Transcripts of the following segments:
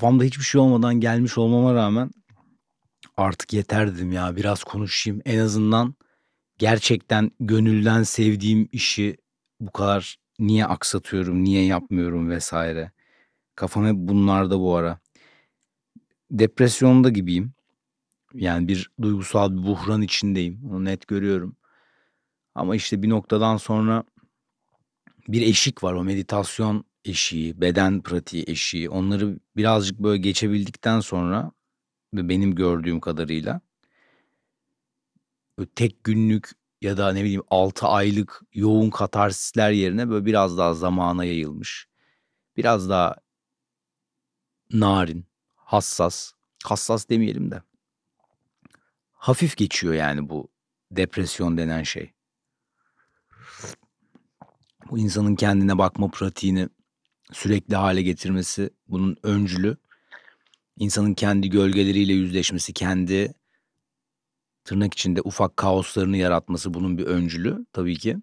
Kafamda hiçbir şey olmadan gelmiş olmama rağmen artık yeter dedim ya biraz konuşayım. En azından gerçekten gönülden sevdiğim işi bu kadar niye aksatıyorum, niye yapmıyorum vesaire. Kafam hep bunlarda bu ara. Depresyonda gibiyim. Yani bir duygusal bir buhran içindeyim. Onu net görüyorum. Ama işte bir noktadan sonra bir eşik var. O meditasyon eşiği, beden pratiği eşiği. Onları birazcık böyle geçebildikten sonra ve benim gördüğüm kadarıyla böyle tek günlük ya da ne bileyim 6 aylık yoğun katarsisler yerine böyle biraz daha zamana yayılmış. Biraz daha narin, hassas, hassas demeyelim de hafif geçiyor yani bu depresyon denen şey. Bu insanın kendine bakma pratiğini sürekli hale getirmesi bunun öncülü. İnsanın kendi gölgeleriyle yüzleşmesi, kendi tırnak içinde ufak kaoslarını yaratması bunun bir öncülü tabii ki.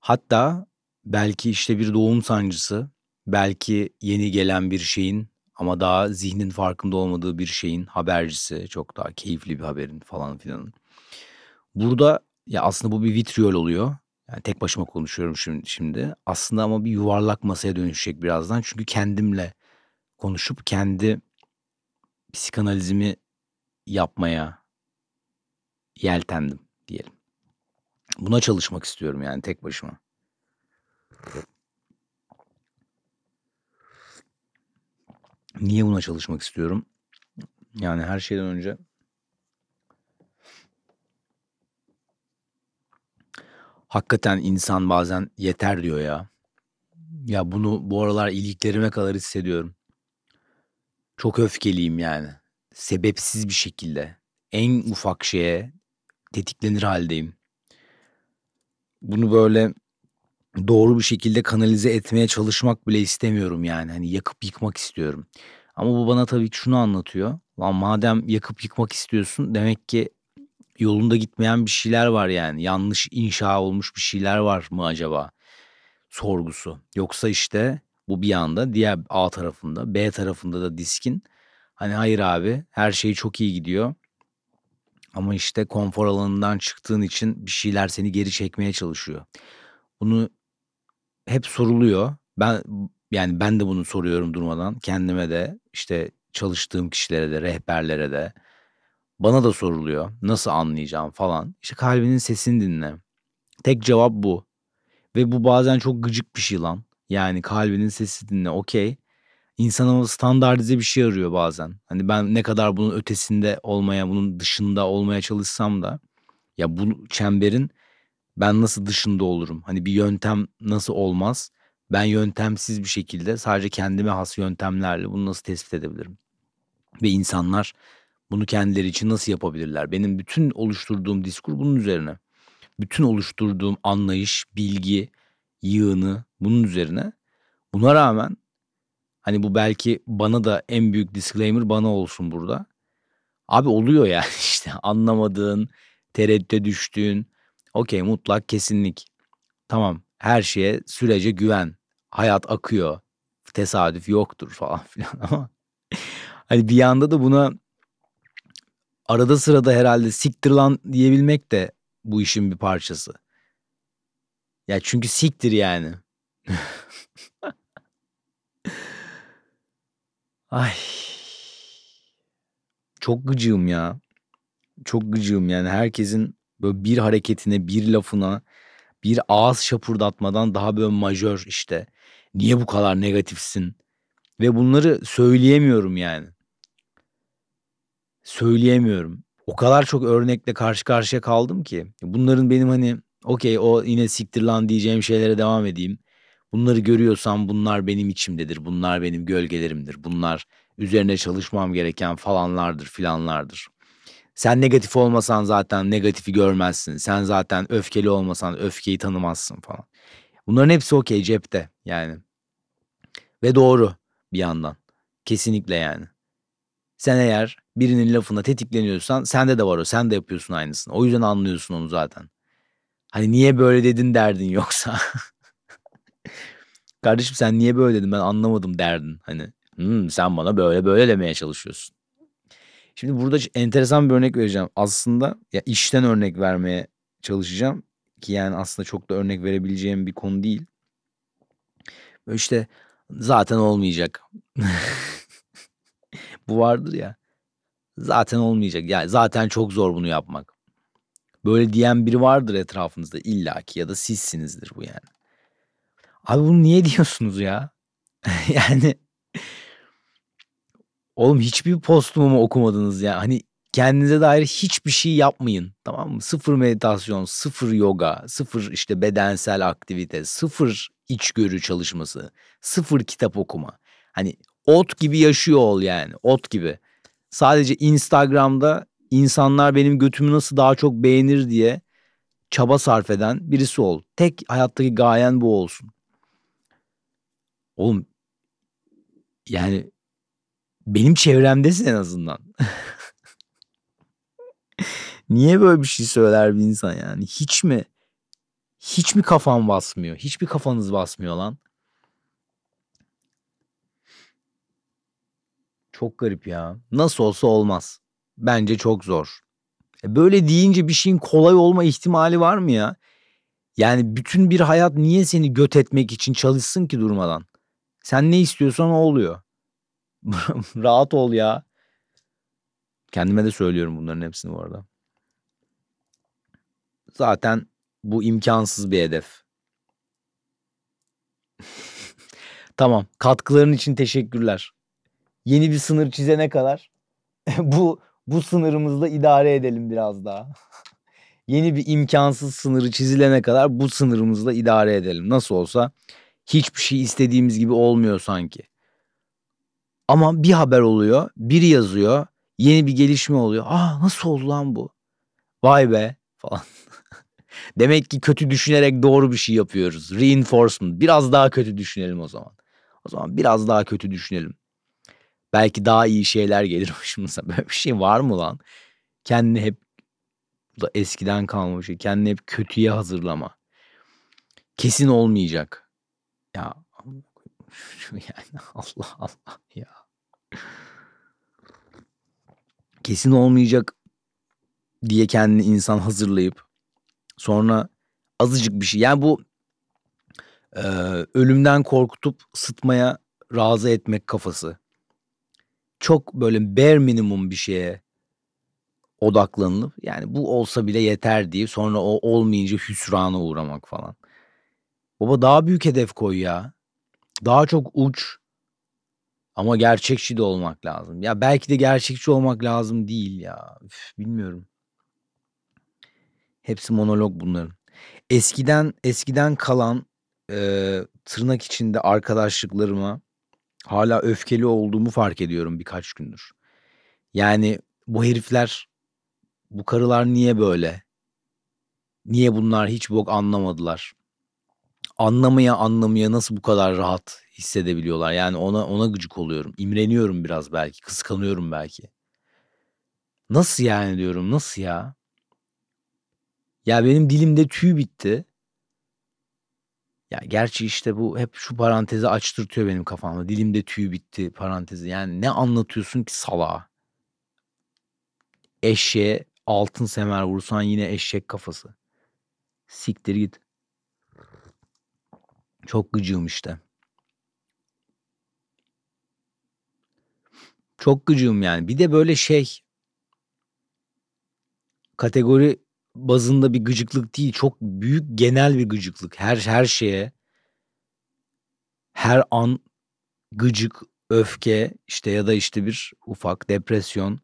Hatta belki işte bir doğum sancısı, belki yeni gelen bir şeyin ama daha zihnin farkında olmadığı bir şeyin habercisi, çok daha keyifli bir haberin falan filan. Burada ya aslında bu bir vitriol oluyor. Yani tek başıma konuşuyorum şimdi, şimdi. Aslında ama bir yuvarlak masaya dönüşecek birazdan. Çünkü kendimle konuşup kendi psikanalizimi yapmaya yeltendim diyelim. Buna çalışmak istiyorum yani tek başıma. Niye buna çalışmak istiyorum? Yani her şeyden önce hakikaten insan bazen yeter diyor ya. Ya bunu bu aralar iliklerime kadar hissediyorum. Çok öfkeliyim yani. Sebepsiz bir şekilde. En ufak şeye tetiklenir haldeyim. Bunu böyle doğru bir şekilde kanalize etmeye çalışmak bile istemiyorum yani. Hani yakıp yıkmak istiyorum. Ama bu bana tabii ki şunu anlatıyor. Lan madem yakıp yıkmak istiyorsun demek ki yolunda gitmeyen bir şeyler var yani. Yanlış inşa olmuş bir şeyler var mı acaba? Sorgusu. Yoksa işte bu bir yanda diğer A tarafında B tarafında da diskin hani hayır abi her şey çok iyi gidiyor. Ama işte konfor alanından çıktığın için bir şeyler seni geri çekmeye çalışıyor. Bunu hep soruluyor. Ben yani ben de bunu soruyorum durmadan kendime de işte çalıştığım kişilere de rehberlere de bana da soruluyor. Nasıl anlayacağım falan. İşte kalbinin sesini dinle. Tek cevap bu. Ve bu bazen çok gıcık bir şey lan. Yani kalbinin sesi dinle okey. İnsan ama standartize bir şey arıyor bazen. Hani ben ne kadar bunun ötesinde olmaya, bunun dışında olmaya çalışsam da ya bu çemberin ben nasıl dışında olurum? Hani bir yöntem nasıl olmaz? Ben yöntemsiz bir şekilde sadece kendime has yöntemlerle bunu nasıl tespit edebilirim? Ve insanlar bunu kendileri için nasıl yapabilirler? Benim bütün oluşturduğum diskur bunun üzerine. Bütün oluşturduğum anlayış, bilgi, yığını bunun üzerine. Buna rağmen hani bu belki bana da en büyük disclaimer bana olsun burada. Abi oluyor yani işte anlamadığın, tereddüte düştüğün, okey mutlak kesinlik. Tamam her şeye sürece güven. Hayat akıyor. Tesadüf yoktur falan filan ama hani bir yanda da buna arada sırada herhalde siktir lan diyebilmek de bu işin bir parçası. Ya çünkü siktir yani. Ay. Çok gıcığım ya. Çok gıcığım yani herkesin böyle bir hareketine, bir lafına, bir ağız şapurdatmadan daha böyle majör işte. Niye bu kadar negatifsin? Ve bunları söyleyemiyorum yani. Söyleyemiyorum. O kadar çok örnekle karşı karşıya kaldım ki. Bunların benim hani okey o yine siktir lan diyeceğim şeylere devam edeyim. Bunları görüyorsam bunlar benim içimdedir. Bunlar benim gölgelerimdir. Bunlar üzerine çalışmam gereken falanlardır filanlardır. Sen negatif olmasan zaten negatifi görmezsin. Sen zaten öfkeli olmasan öfkeyi tanımazsın falan. Bunların hepsi okey cepte yani. Ve doğru bir yandan. Kesinlikle yani. Sen eğer birinin lafına tetikleniyorsan sende de var o. Sen de yapıyorsun aynısını. O yüzden anlıyorsun onu zaten. Hani niye böyle dedin derdin yoksa. Kardeşim sen niye böyle dedin ben anlamadım derdin. Hani Hımm, sen bana böyle böyle demeye çalışıyorsun. Şimdi burada enteresan bir örnek vereceğim. Aslında ya, işten örnek vermeye çalışacağım ki yani aslında çok da örnek verebileceğim bir konu değil. Böyle, işte, zaten olmayacak. Bu vardır ya, zaten olmayacak, ya, zaten çok zor bunu yapmak. Böyle diyen biri vardır etrafınızda illaki ya da sizsinizdir bu yani. Abi bunu niye diyorsunuz ya? Yani Oğlum hiçbir postumu mu okumadınız ya? Hani kendinize dair hiçbir şey yapmayın, tamam mı? Sıfır meditasyon, sıfır yoga, sıfır işte bedensel aktivite, sıfır içgörü çalışması, sıfır kitap okuma. Hani ot gibi yaşıyor ol yani, ot gibi. Sadece Instagram'da insanlar benim götümü nasıl daha çok beğenir diye çaba sarf eden birisi ol. Tek hayattaki gayen bu olsun. Oğlum yani benim çevremdesin en azından. Niye böyle bir şey söyler bir insan yani? Hiç mi hiç mi kafan basmıyor? Hiç mi kafanız basmıyor lan? Çok garip ya. Nasıl olsa olmaz. Bence çok zor. E böyle deyince bir şeyin kolay olma ihtimali var mı ya? Yani bütün bir hayat niye seni göt etmek için çalışsın ki durmadan? Sen ne istiyorsan o oluyor. Rahat ol ya. Kendime de söylüyorum bunların hepsini bu arada. Zaten bu imkansız bir hedef. Tamam, katkıların için teşekkürler. Yeni bir sınır çizene kadar bu bu sınırımızla idare edelim biraz daha. Yeni bir imkansız sınırı çizilene kadar bu sınırımızla idare edelim. Nasıl olsa hiçbir şey istediğimiz gibi olmuyor sanki. Ama bir haber oluyor, biri yazıyor, yeni bir gelişme oluyor. "A, nasıl oldu lan bu? Vay be!" falan. Demek ki kötü düşünerek doğru bir şey yapıyoruz. Reinforcement. Biraz daha kötü düşünelim o zaman. O zaman biraz daha kötü düşünelim. Belki daha iyi şeyler gelir başımıza. Böyle bir şey var mı lan? Kendini hep bu da eskiden kalma bir şey. Kendini hep kötüye hazırlama. Kesin olmayacak. Ya yani Allah Allah ya. Kesin olmayacak diye kendini insan hazırlayıp sonra azıcık bir şey yani bu e, ölümden korkutup sıtmaya razı etmek kafası. Çok böyle bare minimum bir şeye odaklanılıp yani bu olsa bile yeter diye sonra o olmayınca hüsrana uğramak falan. Baba daha büyük hedef koy ya. Daha çok uç ama gerçekçi de olmak lazım. Ya belki de gerçekçi olmak lazım değil ya. Üf, bilmiyorum. Hepsi monolog bunların. Eskiden eskiden kalan e, tırnak içinde arkadaşlıklarıma hala öfkeli olduğumu fark ediyorum birkaç gündür. Yani bu herifler, bu karılar niye böyle? Niye bunlar hiç bok anlamadılar? Anlamaya anlamaya nasıl bu kadar rahat hissedebiliyorlar? Yani ona ona gıcık oluyorum. İmreniyorum biraz belki, kıskanıyorum belki. Nasıl yani diyorum, nasıl ya? Ya benim dilimde tüy bitti. Ya gerçi işte bu hep şu parantezi açtırtıyor benim kafamda. Dilimde tüy bitti parantezi. Yani ne anlatıyorsun ki salağa? Eşeğe altın semer vursan yine eşek kafası. Siktir git. Çok gıcığım işte. Çok gıcığım yani. Bir de böyle şey kategori bazında bir gıcıklık değil. Çok büyük genel bir gıcıklık. Her her şeye her an gıcık, öfke işte ya da işte bir ufak depresyon.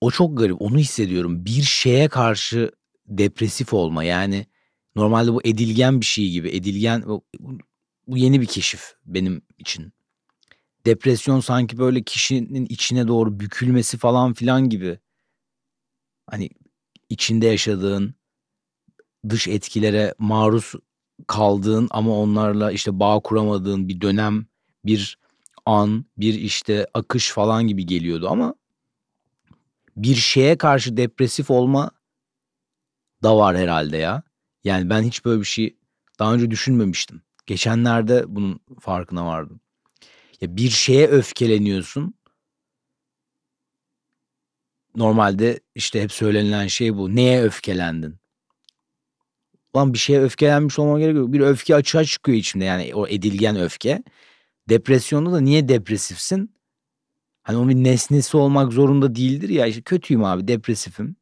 O çok garip. Onu hissediyorum. Bir şeye karşı depresif olma. Yani normalde bu edilgen bir şey gibi. Edilgen bu yeni bir keşif benim için. Depresyon sanki böyle kişinin içine doğru bükülmesi falan filan gibi. Hani içinde yaşadığın dış etkilere maruz kaldığın ama onlarla işte bağ kuramadığın bir dönem, bir an, bir işte akış falan gibi geliyordu ama bir şeye karşı depresif olma da var herhalde ya. Yani ben hiç böyle bir şey daha önce düşünmemiştim. Geçenlerde bunun farkına vardım. Ya bir şeye öfkeleniyorsun. Normalde işte hep söylenilen şey bu. Neye öfkelendin? Lan bir şeye öfkelenmiş olmama gerek yok. Bir öfke açığa çıkıyor içimde yani o edilgen öfke. Depresyonda da niye depresifsin? Hani o bir nesnesi olmak zorunda değildir ya işte kötüyüm abi depresifim.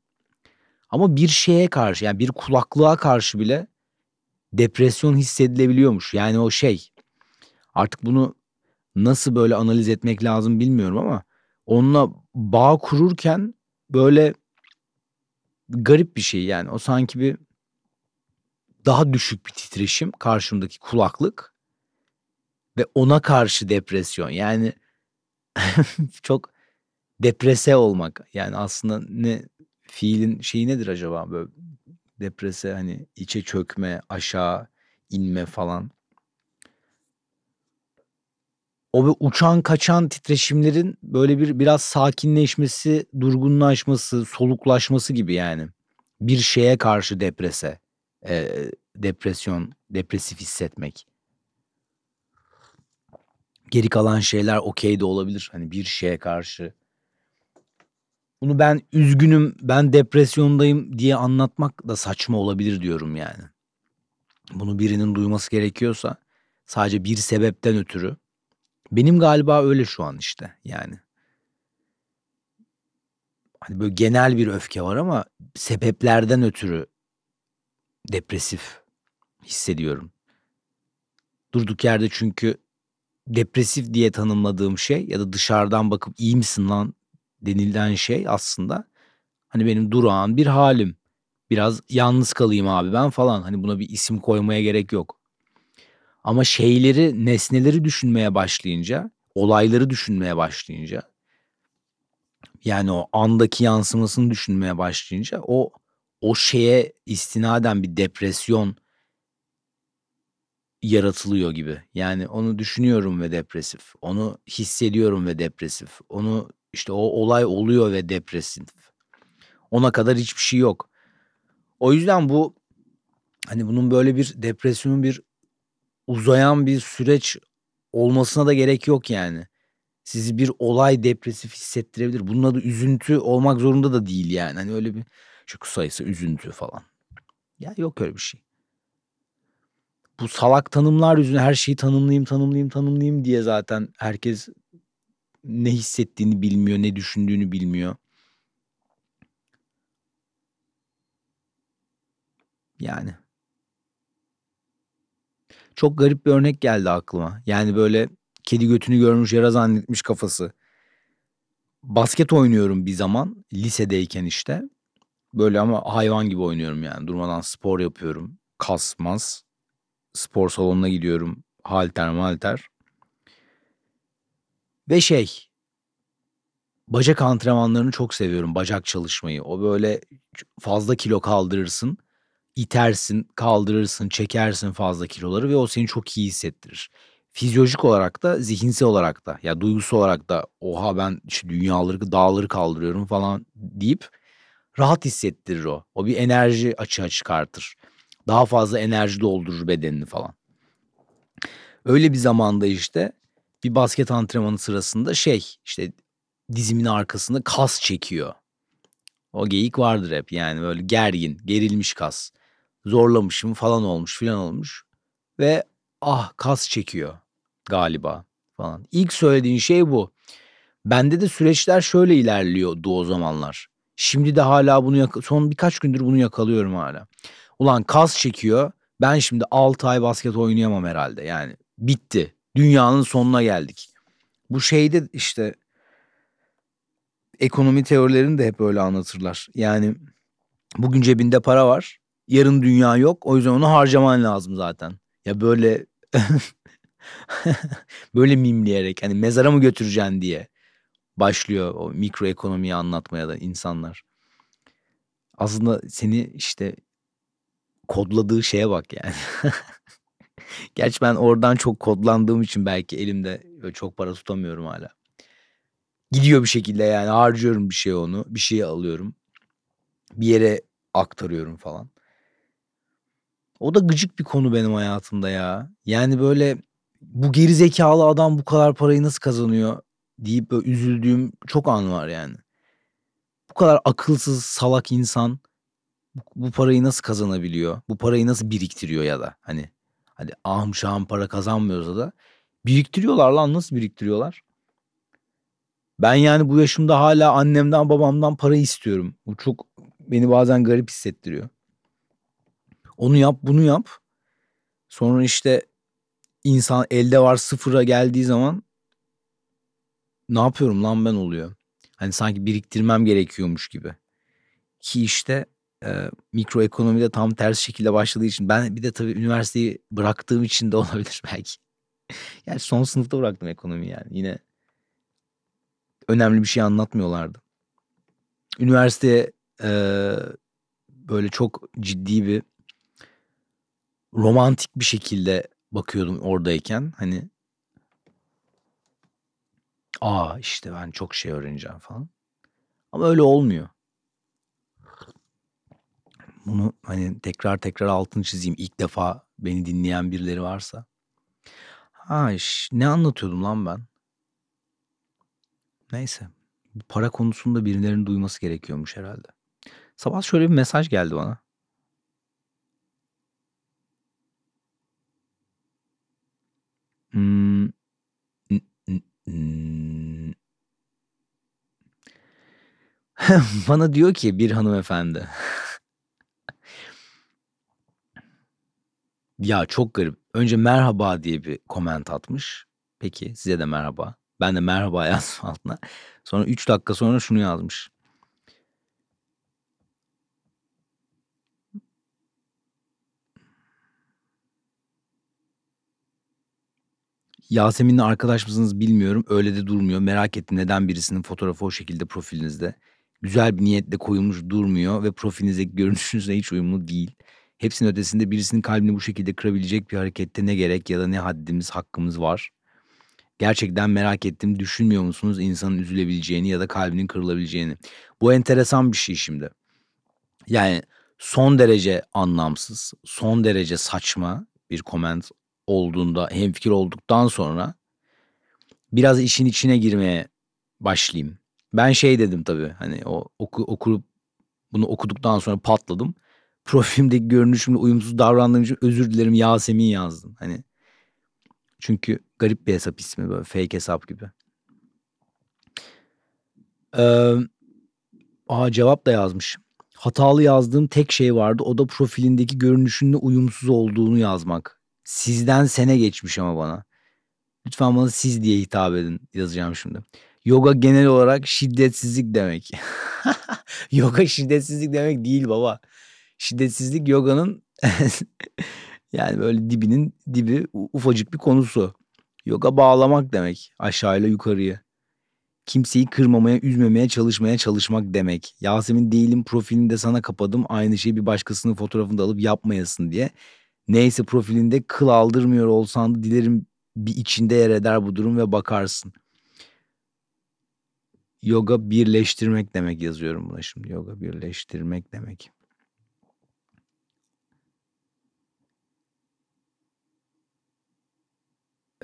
Ama bir şeye karşı yani bir kulaklığa karşı bile depresyon hissedilebiliyormuş. Yani o şey artık bunu nasıl böyle analiz etmek lazım bilmiyorum ama onunla bağ kururken böyle garip bir şey yani. O sanki bir daha düşük bir titreşim karşımdaki kulaklık ve ona karşı depresyon. Yani çok deprese olmak. Yani aslında ne fiilin şeyi nedir acaba? Böyle deprese hani içe çökme aşağı inme falan o bir uçan kaçan titreşimlerin böyle bir biraz sakinleşmesi, durgunlaşması, soluklaşması gibi yani. Bir şeye karşı deprese, eee, depresyon, depresif hissetmek. Geri kalan şeyler okey de olabilir. Hani bir şeye karşı. Bunu ben üzgünüm, ben depresyondayım diye anlatmak da saçma olabilir diyorum yani. Bunu birinin duyması gerekiyorsa sadece bir sebepten ötürü benim galiba öyle şu an işte yani. Hani böyle genel bir öfke var ama sebeplerden ötürü depresif hissediyorum. Durduk yerde çünkü depresif diye tanımladığım şey ya da dışarıdan bakıp iyi misin lan denilen şey aslında hani benim durağan bir halim. Biraz yalnız kalayım abi ben falan. Hani buna bir isim koymaya gerek yok. Ama şeyleri, nesneleri düşünmeye başlayınca, olayları düşünmeye başlayınca yani o andaki yansımasını düşünmeye başlayınca o o şeye istinaden bir depresyon yaratılıyor gibi. Yani onu düşünüyorum ve depresif. Onu hissediyorum ve depresif. Onu işte o olay oluyor ve depresif. Ona kadar hiçbir şey yok. O yüzden bu hani bunun böyle bir depresyonun bir uzayan bir süreç olmasına da gerek yok yani. Sizi bir olay depresif hissettirebilir. Bunun adı üzüntü olmak zorunda da değil yani. Hani öyle bir şu sayısı üzüntü falan. Ya yok öyle bir şey. Bu salak tanımlar yüzünden her şeyi tanımlayayım, tanımlayayım, tanımlayayım diye zaten herkes ne hissettiğini bilmiyor, ne düşündüğünü bilmiyor. Yani çok garip bir örnek geldi aklıma. Yani böyle kedi götünü görmüş yara zannetmiş kafası. Basket oynuyorum bir zaman lisedeyken işte. Böyle ama hayvan gibi oynuyorum yani. Durmadan spor yapıyorum. Kasmaz. Spor salonuna gidiyorum. Halter malter. Ve şey bacak antrenmanlarını çok seviyorum. Bacak çalışmayı. O böyle fazla kilo kaldırırsın itersin, kaldırırsın, çekersin fazla kiloları ve o seni çok iyi hissettirir. Fizyolojik olarak da, zihinsel olarak da, ya duygusu olarak da oha ben işte dünyaları, dağları kaldırıyorum falan deyip rahat hissettirir o. O bir enerji açığa çıkartır. Daha fazla enerji doldurur bedenini falan. Öyle bir zamanda işte bir basket antrenmanı sırasında şey işte dizimin arkasında kas çekiyor. O geyik vardır hep yani böyle gergin, gerilmiş kas zorlamışım falan olmuş filan olmuş. Ve ah kas çekiyor galiba falan. İlk söylediğin şey bu. Bende de süreçler şöyle ilerliyordu o zamanlar. Şimdi de hala bunu son birkaç gündür bunu yakalıyorum hala. Ulan kas çekiyor. Ben şimdi 6 ay basket oynayamam herhalde. Yani bitti. Dünyanın sonuna geldik. Bu şeyde işte ekonomi teorilerini de hep öyle anlatırlar. Yani bugün cebinde para var yarın dünya yok. O yüzden onu harcaman lazım zaten. Ya böyle böyle mimleyerek hani mezara mı götüreceksin diye başlıyor o mikro ekonomiyi anlatmaya da insanlar. Aslında seni işte kodladığı şeye bak yani. Gerçi ben oradan çok kodlandığım için belki elimde çok para tutamıyorum hala. Gidiyor bir şekilde yani harcıyorum bir şey onu. Bir şeyi alıyorum. Bir yere aktarıyorum falan. O da gıcık bir konu benim hayatımda ya. Yani böyle bu geri zekalı adam bu kadar parayı nasıl kazanıyor deyip böyle üzüldüğüm çok an var yani. Bu kadar akılsız salak insan bu, parayı nasıl kazanabiliyor? Bu parayı nasıl biriktiriyor ya da hani hadi ahım şahım para kazanmıyorsa da biriktiriyorlar lan nasıl biriktiriyorlar? Ben yani bu yaşımda hala annemden babamdan para istiyorum. Bu çok beni bazen garip hissettiriyor. Onu yap bunu yap. Sonra işte insan elde var sıfıra geldiği zaman ne yapıyorum lan ben oluyor. Hani sanki biriktirmem gerekiyormuş gibi. Ki işte e, mikroekonomide tam ters şekilde başladığı için ben bir de tabii üniversiteyi bıraktığım için de olabilir belki. yani son sınıfta bıraktım ekonomi yani. Yine önemli bir şey anlatmıyorlardı. Üniversiteye e, böyle çok ciddi bir romantik bir şekilde bakıyordum oradayken. Hani aa işte ben çok şey öğreneceğim falan. Ama öyle olmuyor. Bunu hani tekrar tekrar altını çizeyim. İlk defa beni dinleyen birileri varsa. Ha iş, ne anlatıyordum lan ben? Neyse. Bu para konusunda birilerinin duyması gerekiyormuş herhalde. Sabah şöyle bir mesaj geldi bana. Hmm. Bana diyor ki bir hanımefendi. ya çok garip. Önce merhaba diye bir koment atmış. Peki size de merhaba. Ben de merhaba yazdım altına. Sonra 3 dakika sonra şunu yazmış. Yasemin'le arkadaş mısınız bilmiyorum. Öyle de durmuyor. Merak ettim neden birisinin fotoğrafı o şekilde profilinizde. Güzel bir niyetle koyulmuş durmuyor ve profilinizdeki görünüşünüzle hiç uyumlu değil. Hepsinin ötesinde birisinin kalbini bu şekilde kırabilecek bir harekette ne gerek ya da ne haddimiz, hakkımız var. Gerçekten merak ettim. Düşünmüyor musunuz insanın üzülebileceğini ya da kalbinin kırılabileceğini? Bu enteresan bir şey şimdi. Yani son derece anlamsız, son derece saçma bir koment olduğunda, hemfikir olduktan sonra biraz işin içine girmeye başlayayım. Ben şey dedim tabii hani o oku, okurup bunu okuduktan sonra patladım. Profilimdeki görünüşümle uyumsuz davrandığım için özür dilerim Yasemin yazdım. Hani çünkü garip bir hesap ismi böyle fake hesap gibi. Ee, aa cevap da yazmış. Hatalı yazdığım tek şey vardı. O da profilindeki görünüşünle uyumsuz olduğunu yazmak. Sizden sene geçmiş ama bana. Lütfen bana siz diye hitap edin yazacağım şimdi. Yoga genel olarak şiddetsizlik demek. yoga şiddetsizlik demek değil baba. Şiddetsizlik yoganın yani böyle dibinin dibi ufacık bir konusu. Yoga bağlamak demek aşağıyla yukarıya. Kimseyi kırmamaya, üzmemeye, çalışmaya çalışmak demek. Yasemin değilim profilini de sana kapadım. Aynı şeyi bir başkasının fotoğrafını da alıp yapmayasın diye. Neyse profilinde kıl aldırmıyor olsan da dilerim bir içinde yer eder bu durum ve bakarsın. Yoga birleştirmek demek yazıyorum buna şimdi. Yoga birleştirmek demek.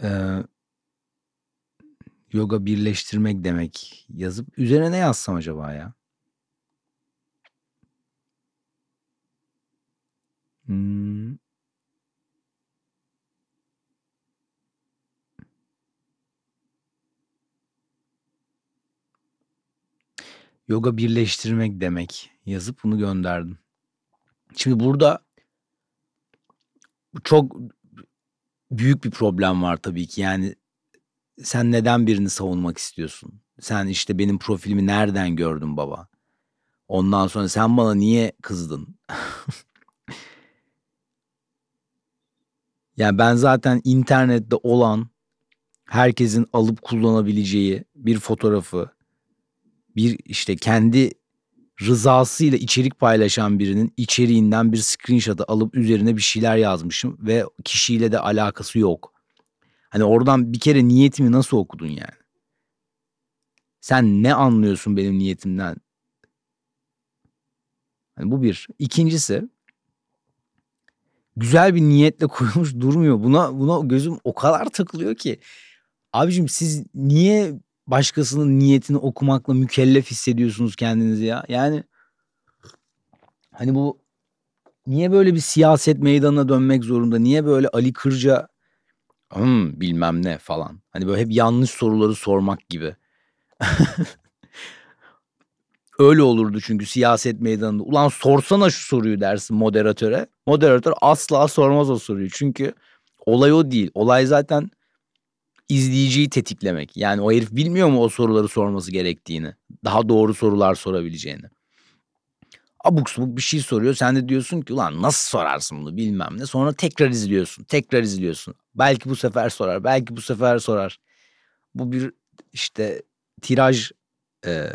Ee, yoga birleştirmek demek yazıp üzerine ne yazsam acaba ya? Hmm. Yoga birleştirmek demek yazıp bunu gönderdim. Şimdi burada çok büyük bir problem var tabii ki. Yani sen neden birini savunmak istiyorsun? Sen işte benim profilimi nereden gördün baba? Ondan sonra sen bana niye kızdın? yani ben zaten internette olan herkesin alıp kullanabileceği bir fotoğrafı bir işte kendi rızasıyla içerik paylaşan birinin içeriğinden bir screenshot'ı alıp üzerine bir şeyler yazmışım ve kişiyle de alakası yok. Hani oradan bir kere niyetimi nasıl okudun yani? Sen ne anlıyorsun benim niyetimden? Hani bu bir. İkincisi güzel bir niyetle koyulmuş durmuyor. Buna buna gözüm o kadar takılıyor ki. Abicim siz niye başkasının niyetini okumakla mükellef hissediyorsunuz kendinizi ya? Yani hani bu niye böyle bir siyaset meydanına dönmek zorunda? Niye böyle Ali Kırca Hımm, bilmem ne falan. Hani böyle hep yanlış soruları sormak gibi. Öyle olurdu çünkü siyaset meydanında. "Ulan sorsana şu soruyu." dersin moderatöre. Moderatör asla sormaz o soruyu. Çünkü olay o değil. Olay zaten izleyiciyi tetiklemek. Yani o herif bilmiyor mu o soruları sorması gerektiğini? Daha doğru sorular sorabileceğini. Abuk subuk bir şey soruyor. Sen de diyorsun ki ulan nasıl sorarsın bunu bilmem ne. Sonra tekrar izliyorsun. Tekrar izliyorsun. Belki bu sefer sorar. Belki bu sefer sorar. Bu bir işte tiraj e,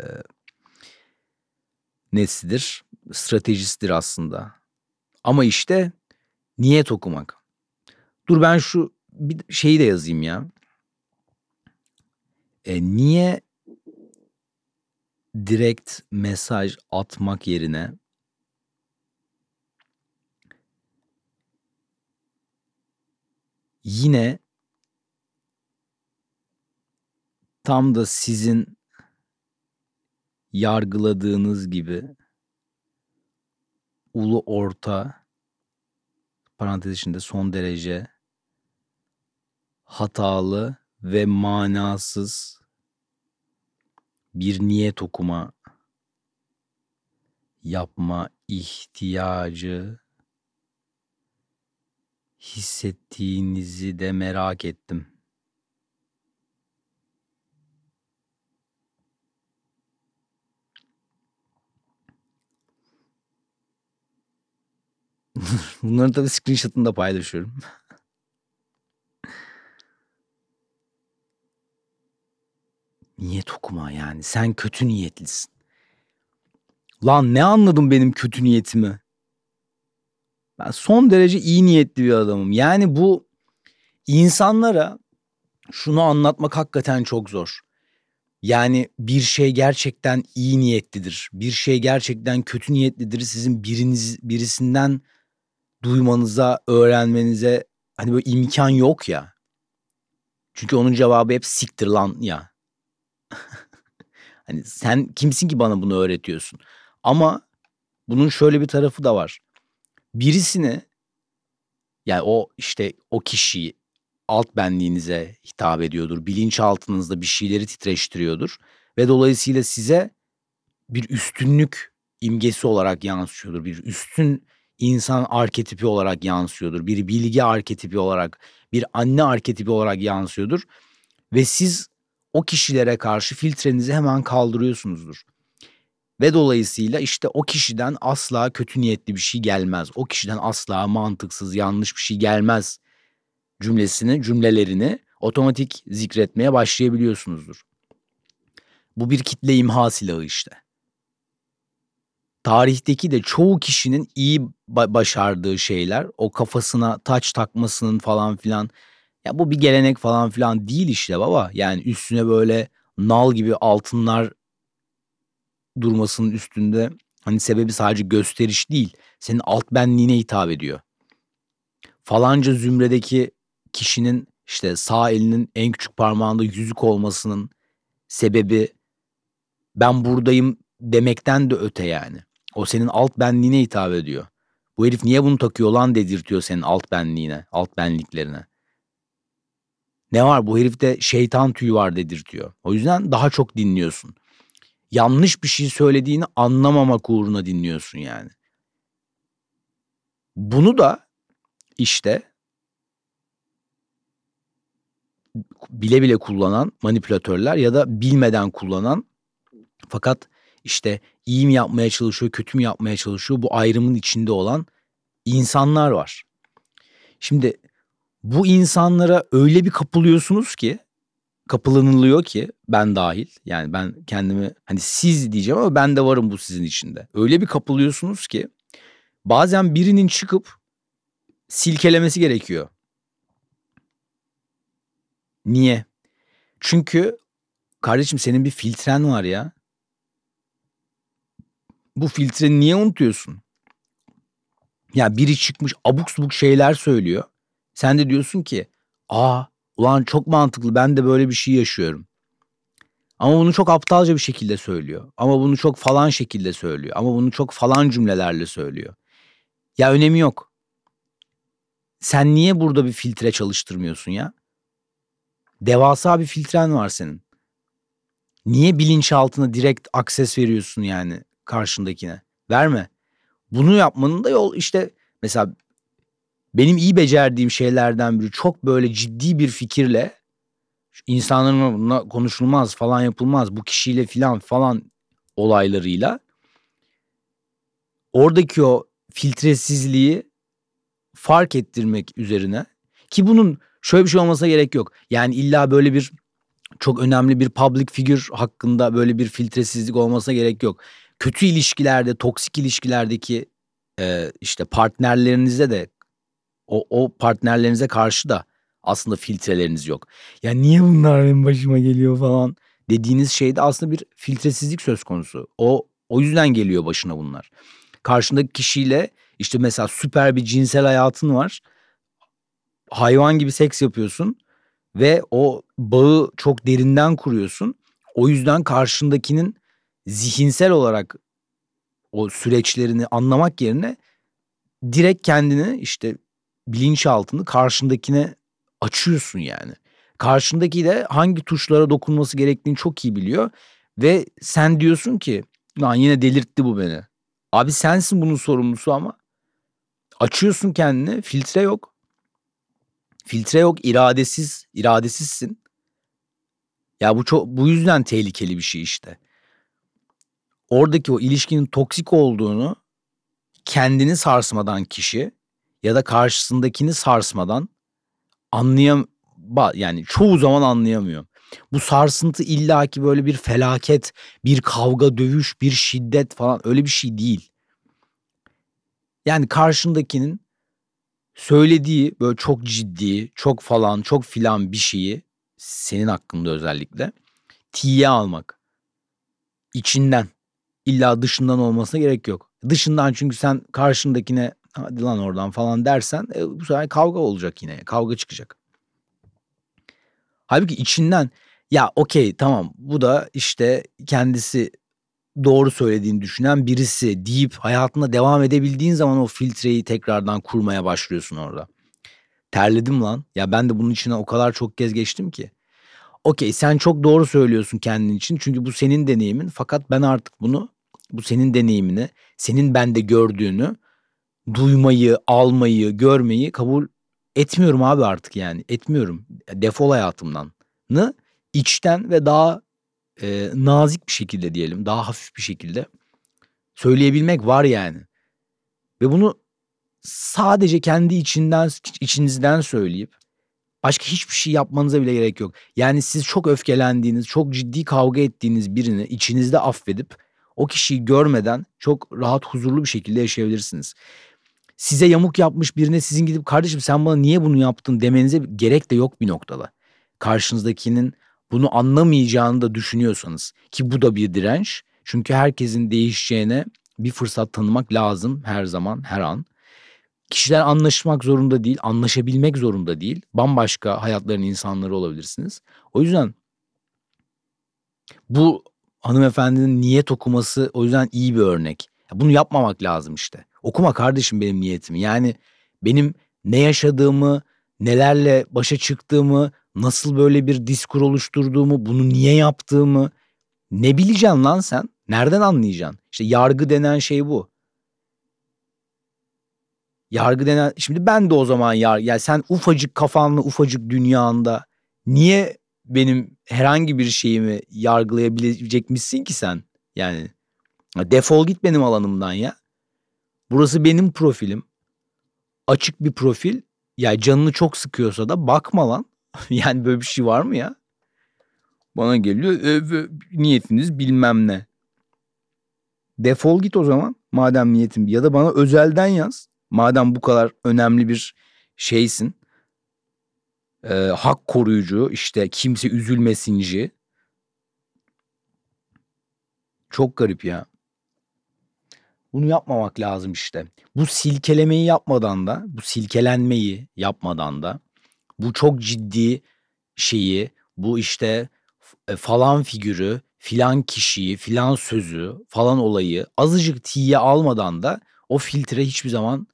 nesidir? Stratejisidir aslında. Ama işte niyet okumak. Dur ben şu bir şeyi de yazayım ya. E, niye direkt mesaj atmak yerine yine tam da sizin yargıladığınız gibi ulu orta parantez içinde son derece hatalı ve manasız bir niyet okuma yapma ihtiyacı hissettiğinizi de merak ettim. Bunların tabii screenshot'ını da paylaşıyorum. Niyet okuma yani. Sen kötü niyetlisin. Lan ne anladın benim kötü niyetimi? Ben son derece iyi niyetli bir adamım. Yani bu insanlara şunu anlatmak hakikaten çok zor. Yani bir şey gerçekten iyi niyetlidir. Bir şey gerçekten kötü niyetlidir. Sizin biriniz birisinden duymanıza, öğrenmenize hani böyle imkan yok ya. Çünkü onun cevabı hep siktir lan ya. Hani sen kimsin ki bana bunu öğretiyorsun? Ama bunun şöyle bir tarafı da var. Birisine yani o işte o kişiyi alt benliğinize hitap ediyordur. Bilinçaltınızda bir şeyleri titreştiriyordur ve dolayısıyla size bir üstünlük imgesi olarak yansıyordur. Bir üstün insan arketipi olarak yansıyordur. Bir bilgi arketipi olarak, bir anne arketipi olarak yansıyordur ve siz o kişilere karşı filtrenizi hemen kaldırıyorsunuzdur. Ve dolayısıyla işte o kişiden asla kötü niyetli bir şey gelmez. O kişiden asla mantıksız, yanlış bir şey gelmez cümlesini, cümlelerini otomatik zikretmeye başlayabiliyorsunuzdur. Bu bir kitle imha silahı işte. Tarihteki de çoğu kişinin iyi başardığı şeyler, o kafasına taç takmasının falan filan ya bu bir gelenek falan filan değil işte baba. Yani üstüne böyle nal gibi altınlar durmasının üstünde hani sebebi sadece gösteriş değil. Senin alt benliğine hitap ediyor. Falanca zümredeki kişinin işte sağ elinin en küçük parmağında yüzük olmasının sebebi ben buradayım demekten de öte yani. O senin alt benliğine hitap ediyor. Bu herif niye bunu takıyor lan dedirtiyor senin alt benliğine, alt benliklerine. Ne var bu herifte şeytan tüyü var dedirtiyor. O yüzden daha çok dinliyorsun. Yanlış bir şey söylediğini anlamamak uğruna dinliyorsun yani. Bunu da işte bile bile kullanan manipülatörler ya da bilmeden kullanan fakat işte iyi mi yapmaya çalışıyor, kötü mü yapmaya çalışıyor bu ayrımın içinde olan insanlar var. Şimdi bu insanlara öyle bir kapılıyorsunuz ki kapılanılıyor ki ben dahil yani ben kendimi hani siz diyeceğim ama ben de varım bu sizin içinde. Öyle bir kapılıyorsunuz ki bazen birinin çıkıp silkelemesi gerekiyor. Niye? Çünkü kardeşim senin bir filtren var ya. Bu filtreni niye unutuyorsun? Ya biri çıkmış abuk subuk şeyler söylüyor. Sen de diyorsun ki aa ulan çok mantıklı ben de böyle bir şey yaşıyorum. Ama bunu çok aptalca bir şekilde söylüyor. Ama bunu çok falan şekilde söylüyor. Ama bunu çok falan cümlelerle söylüyor. Ya önemi yok. Sen niye burada bir filtre çalıştırmıyorsun ya? Devasa bir filtren var senin. Niye bilinçaltına direkt akses veriyorsun yani karşındakine? Verme. Bunu yapmanın da yol işte mesela benim iyi becerdiğim şeylerden biri çok böyle ciddi bir fikirle insanların bununla konuşulmaz falan yapılmaz bu kişiyle filan falan olaylarıyla oradaki o filtresizliği fark ettirmek üzerine ki bunun şöyle bir şey olmasına gerek yok. Yani illa böyle bir çok önemli bir public figür hakkında böyle bir filtresizlik olmasına gerek yok. Kötü ilişkilerde, toksik ilişkilerdeki işte partnerlerinizde de o, o partnerlerinize karşı da aslında filtreleriniz yok. Ya niye bunlar benim başıma geliyor falan dediğiniz şeyde aslında bir filtresizlik söz konusu. O o yüzden geliyor başına bunlar. Karşındaki kişiyle işte mesela süper bir cinsel hayatın var. Hayvan gibi seks yapıyorsun ve o bağı çok derinden kuruyorsun. O yüzden karşındakinin zihinsel olarak o süreçlerini anlamak yerine direkt kendini işte bilinç altında karşındakine açıyorsun yani. Karşındaki de hangi tuşlara dokunması gerektiğini çok iyi biliyor ve sen diyorsun ki lan yine delirtti bu beni. Abi sensin bunun sorumlusu ama açıyorsun kendini filtre yok. Filtre yok iradesiz iradesizsin. Ya bu çok bu yüzden tehlikeli bir şey işte. Oradaki o ilişkinin toksik olduğunu kendini sarsmadan kişi ya da karşısındakini sarsmadan anlayam yani çoğu zaman anlayamıyor. Bu sarsıntı illaki böyle bir felaket, bir kavga, dövüş, bir şiddet falan öyle bir şey değil. Yani karşındakinin söylediği böyle çok ciddi, çok falan, çok filan bir şeyi senin hakkında özellikle tiye almak. içinden. İlla dışından olmasına gerek yok. Dışından çünkü sen karşındakine hadi lan oradan falan dersen e, bu sefer kavga olacak yine. Kavga çıkacak. Halbuki içinden ya okey tamam bu da işte kendisi doğru söylediğini düşünen birisi deyip hayatına devam edebildiğin zaman o filtreyi tekrardan kurmaya başlıyorsun orada. Terledim lan. Ya ben de bunun içine o kadar çok kez geçtim ki. Okey sen çok doğru söylüyorsun kendin için çünkü bu senin deneyimin fakat ben artık bunu bu senin deneyimini, senin bende gördüğünü duymayı, almayı, görmeyi kabul etmiyorum abi artık yani. Etmiyorum. Defol hayatımdan. Nı içten ve daha e, nazik bir şekilde diyelim, daha hafif bir şekilde söyleyebilmek var yani. Ve bunu sadece kendi içinden içinizden söyleyip başka hiçbir şey yapmanıza bile gerek yok. Yani siz çok öfkelendiğiniz, çok ciddi kavga ettiğiniz birini içinizde affedip o kişiyi görmeden çok rahat huzurlu bir şekilde yaşayabilirsiniz size yamuk yapmış birine sizin gidip kardeşim sen bana niye bunu yaptın demenize gerek de yok bir noktada. Karşınızdakinin bunu anlamayacağını da düşünüyorsanız ki bu da bir direnç. Çünkü herkesin değişeceğine bir fırsat tanımak lazım her zaman, her an. Kişiler anlaşmak zorunda değil, anlaşabilmek zorunda değil. Bambaşka hayatların insanları olabilirsiniz. O yüzden bu hanımefendinin niyet okuması o yüzden iyi bir örnek. Bunu yapmamak lazım işte. Okuma kardeşim benim niyetimi. Yani benim ne yaşadığımı, nelerle başa çıktığımı, nasıl böyle bir diskur oluşturduğumu, bunu niye yaptığımı ne bileceksin lan sen? Nereden anlayacaksın? İşte yargı denen şey bu. Yargı denen şimdi ben de o zaman yar yani sen ufacık kafanla ufacık dünyanda niye benim herhangi bir şeyimi yargılayabilecek misin ki sen? Yani defol git benim alanımdan ya. Burası benim profilim. Açık bir profil. Ya canını çok sıkıyorsa da bakma lan. yani böyle bir şey var mı ya? Bana geliyor e, niyetiniz bilmem ne. Defol git o zaman madem niyetin ya da bana özelden yaz. Madem bu kadar önemli bir şeysin. E, hak koruyucu işte kimse üzülmesinci. Çok garip ya. Bunu yapmamak lazım işte. Bu silkelemeyi yapmadan da, bu silkelenmeyi yapmadan da bu çok ciddi şeyi, bu işte e, falan figürü, filan kişiyi, filan sözü, falan olayı azıcık tiye almadan da o filtre hiçbir zaman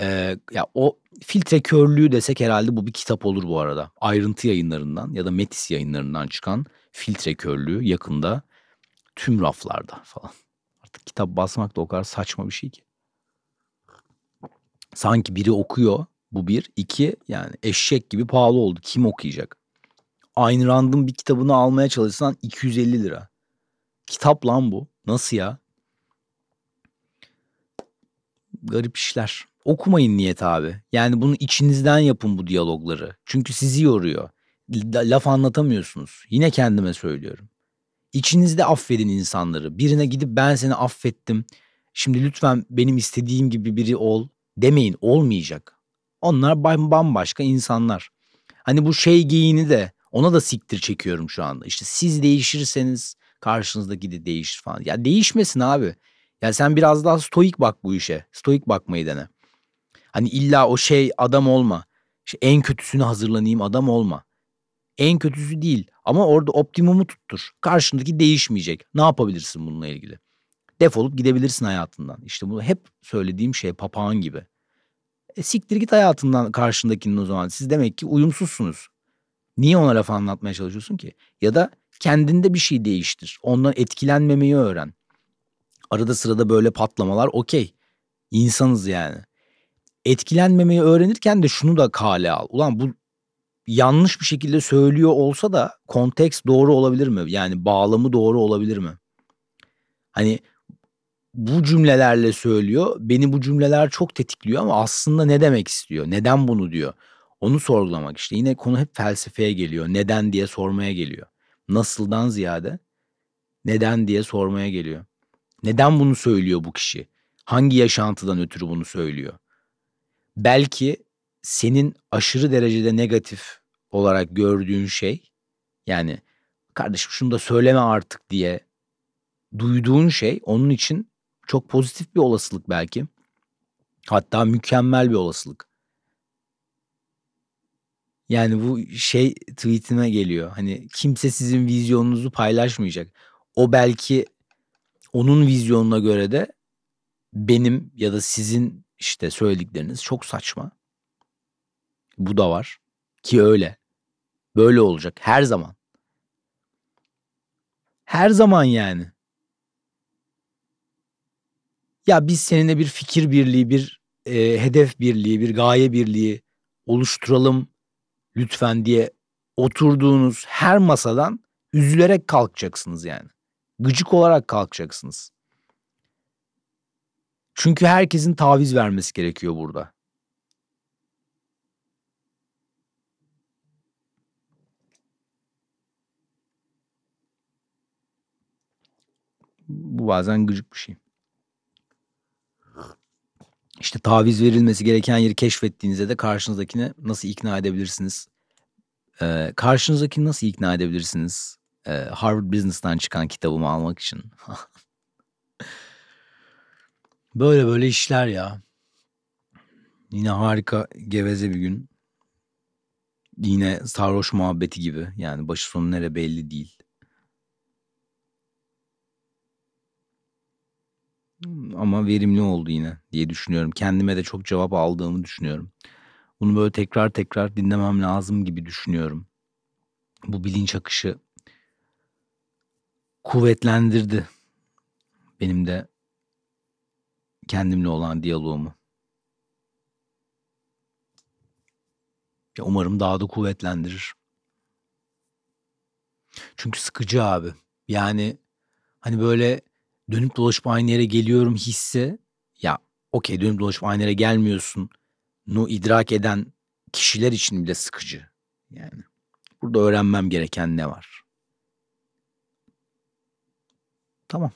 e, ya o filtre körlüğü desek herhalde bu bir kitap olur bu arada. Ayrıntı yayınlarından ya da Metis yayınlarından çıkan filtre körlüğü yakında tüm raflarda falan. Artık kitap basmak da o kadar saçma bir şey ki. Sanki biri okuyor bu bir. iki yani eşek gibi pahalı oldu. Kim okuyacak? Aynı Rand'ın bir kitabını almaya çalışsan 250 lira. Kitap lan bu. Nasıl ya? Garip işler. Okumayın niyet abi. Yani bunu içinizden yapın bu diyalogları. Çünkü sizi yoruyor. Laf anlatamıyorsunuz. Yine kendime söylüyorum. İçinizde affedin insanları. Birine gidip ben seni affettim. Şimdi lütfen benim istediğim gibi biri ol demeyin. Olmayacak. Onlar bambaşka insanlar. Hani bu şey giyini de ona da siktir çekiyorum şu anda. İşte siz değişirseniz karşınızdaki de değişir falan. Ya değişmesin abi. Ya sen biraz daha stoik bak bu işe. Stoik bakmayı dene. Hani illa o şey adam olma. İşte en kötüsünü hazırlanayım adam olma. En kötüsü değil ama orada optimumu tuttur. Karşındaki değişmeyecek. Ne yapabilirsin bununla ilgili? Defolup gidebilirsin hayatından. İşte bunu hep söylediğim şey papağan gibi. E, siktir git hayatından karşındakinin o zaman. Siz demek ki uyumsuzsunuz. Niye ona laf anlatmaya çalışıyorsun ki? Ya da kendinde bir şey değiştir. Ondan etkilenmemeyi öğren. Arada sırada böyle patlamalar okey. İnsanız yani. Etkilenmemeyi öğrenirken de şunu da kale al. Ulan bu yanlış bir şekilde söylüyor olsa da konteks doğru olabilir mi? Yani bağlamı doğru olabilir mi? Hani bu cümlelerle söylüyor. Beni bu cümleler çok tetikliyor ama aslında ne demek istiyor? Neden bunu diyor? Onu sorgulamak işte. Yine konu hep felsefeye geliyor. Neden diye sormaya geliyor. Nasıldan ziyade neden diye sormaya geliyor. Neden bunu söylüyor bu kişi? Hangi yaşantıdan ötürü bunu söylüyor? Belki senin aşırı derecede negatif olarak gördüğün şey yani kardeşim şunu da söyleme artık diye duyduğun şey onun için çok pozitif bir olasılık belki. Hatta mükemmel bir olasılık. Yani bu şey tweetime geliyor. Hani kimse sizin vizyonunuzu paylaşmayacak. O belki onun vizyonuna göre de benim ya da sizin işte söyledikleriniz çok saçma. Bu da var. Ki öyle. Böyle olacak her zaman. Her zaman yani. Ya biz seninle bir fikir birliği, bir e, hedef birliği, bir gaye birliği oluşturalım lütfen diye oturduğunuz her masadan üzülerek kalkacaksınız yani. Gıcık olarak kalkacaksınız. Çünkü herkesin taviz vermesi gerekiyor burada. Bu bazen gıcık bir şey. İşte taviz verilmesi gereken yeri keşfettiğinizde de karşınızdakini nasıl ikna edebilirsiniz? Ee, karşınızdakini nasıl ikna edebilirsiniz? Ee, Harvard Business'tan çıkan kitabımı almak için. böyle böyle işler ya. Yine harika geveze bir gün. Yine sarhoş muhabbeti gibi. Yani başı sonu nere belli değil. Ama verimli oldu yine diye düşünüyorum. Kendime de çok cevap aldığımı düşünüyorum. Bunu böyle tekrar tekrar dinlemem lazım gibi düşünüyorum. Bu bilinç akışı kuvvetlendirdi benim de kendimle olan diyaloğumu. Ya umarım daha da kuvvetlendirir. Çünkü sıkıcı abi. Yani hani böyle dönüp dolaşıp aynı yere geliyorum hisse ya okey dönüp dolaşıp aynı yere gelmiyorsun nu idrak eden kişiler için bile sıkıcı. Yani burada öğrenmem gereken ne var? Tamam.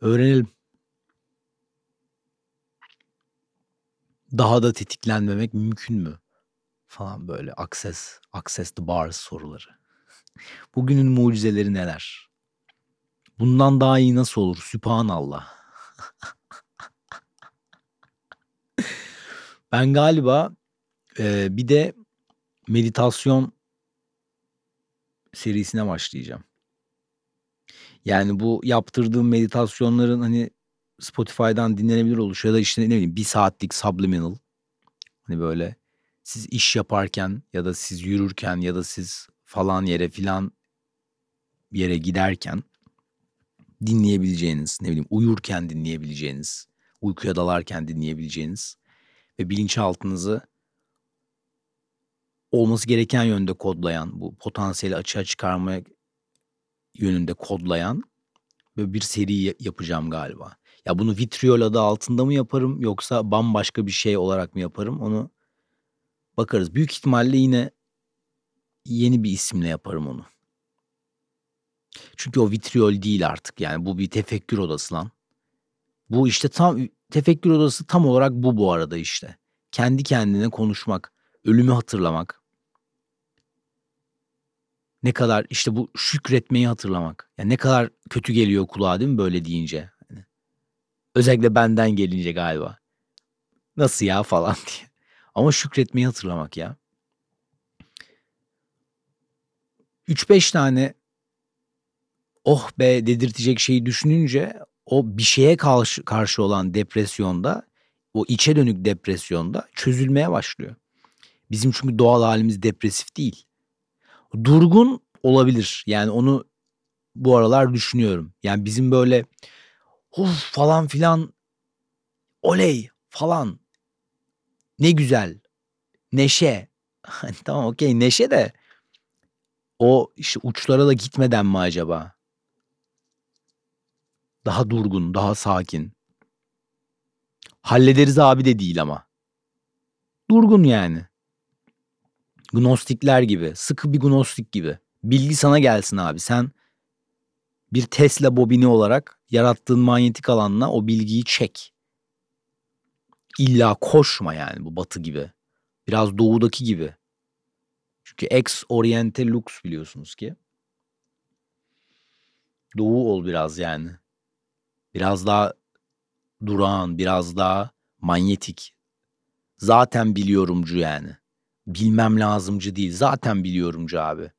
Öğrenelim. Daha da tetiklenmemek mümkün mü? Falan böyle access, access the bars soruları. Bugünün mucizeleri neler? Bundan daha iyi nasıl olur? Sübhanallah. Ben galiba, eee, bir de meditasyon serisine başlayacağım. Yani bu yaptırdığım meditasyonların, hani, Spotify'dan dinlenebilir oluşu ya da, işte, ne bileyim 1 saatlik subliminal, hani, böyle siz iş yaparken ya da siz yürürken ya da siz falan yere filan yere giderken dinleyebileceğiniz, ne bileyim uyurken dinleyebileceğiniz, uykuya dalarken dinleyebileceğiniz ve bilinçaltınızı olması gereken yönde kodlayan, bu potansiyeli açığa çıkarmaya yönünde kodlayan böyle bir seri ya yapacağım galiba. Ya bunu vitriol adı altında mı yaparım yoksa bambaşka bir şey olarak mı yaparım onu bakarız. Büyük ihtimalle yine yeni bir isimle yaparım onu. Çünkü o vitriol değil artık yani bu bir tefekkür odası lan. Bu işte tam tefekkür odası tam olarak bu bu arada işte. Kendi kendine konuşmak, ölümü hatırlamak. Ne kadar işte bu şükretmeyi hatırlamak. Ya ne kadar kötü geliyor kulağa değil mi böyle deyince? Hani özellikle benden gelince galiba. Nasıl ya falan diye. Ama şükretmeyi hatırlamak ya. 3-5 tane oh be dedirtecek şeyi düşününce o bir şeye karşı karşı olan depresyonda, o içe dönük depresyonda çözülmeye başlıyor. Bizim çünkü doğal hâlimiz depresif değil. Durgun olabilir. Yani onu bu aralar düşünüyorum. Yani bizim böyle "Uf!" falan filan, "Oley!" falan, "Ne güzel!" neşe. Tamam okay neşe de o işte uçlara da gitmeden mi acaba? Daha durgun, daha sakin. Hallederiz abi de değil ama. Durgun yani. Gnostikler gibi, sıkı bir gnostik gibi. Bilgi sana gelsin abi. Sen bir Tesla bobini olarak yarattığın manyetik alanla o bilgiyi çek. İlla koşma yani bu Batı gibi. Biraz Doğu'daki gibi. Çünkü ex oriente lux biliyorsunuz ki. Doğu ol biraz yani. Biraz daha durağan, biraz daha manyetik. Zaten biliyorumcu yani. Bilmem lazımcı değil. Zaten biliyorumcu abi.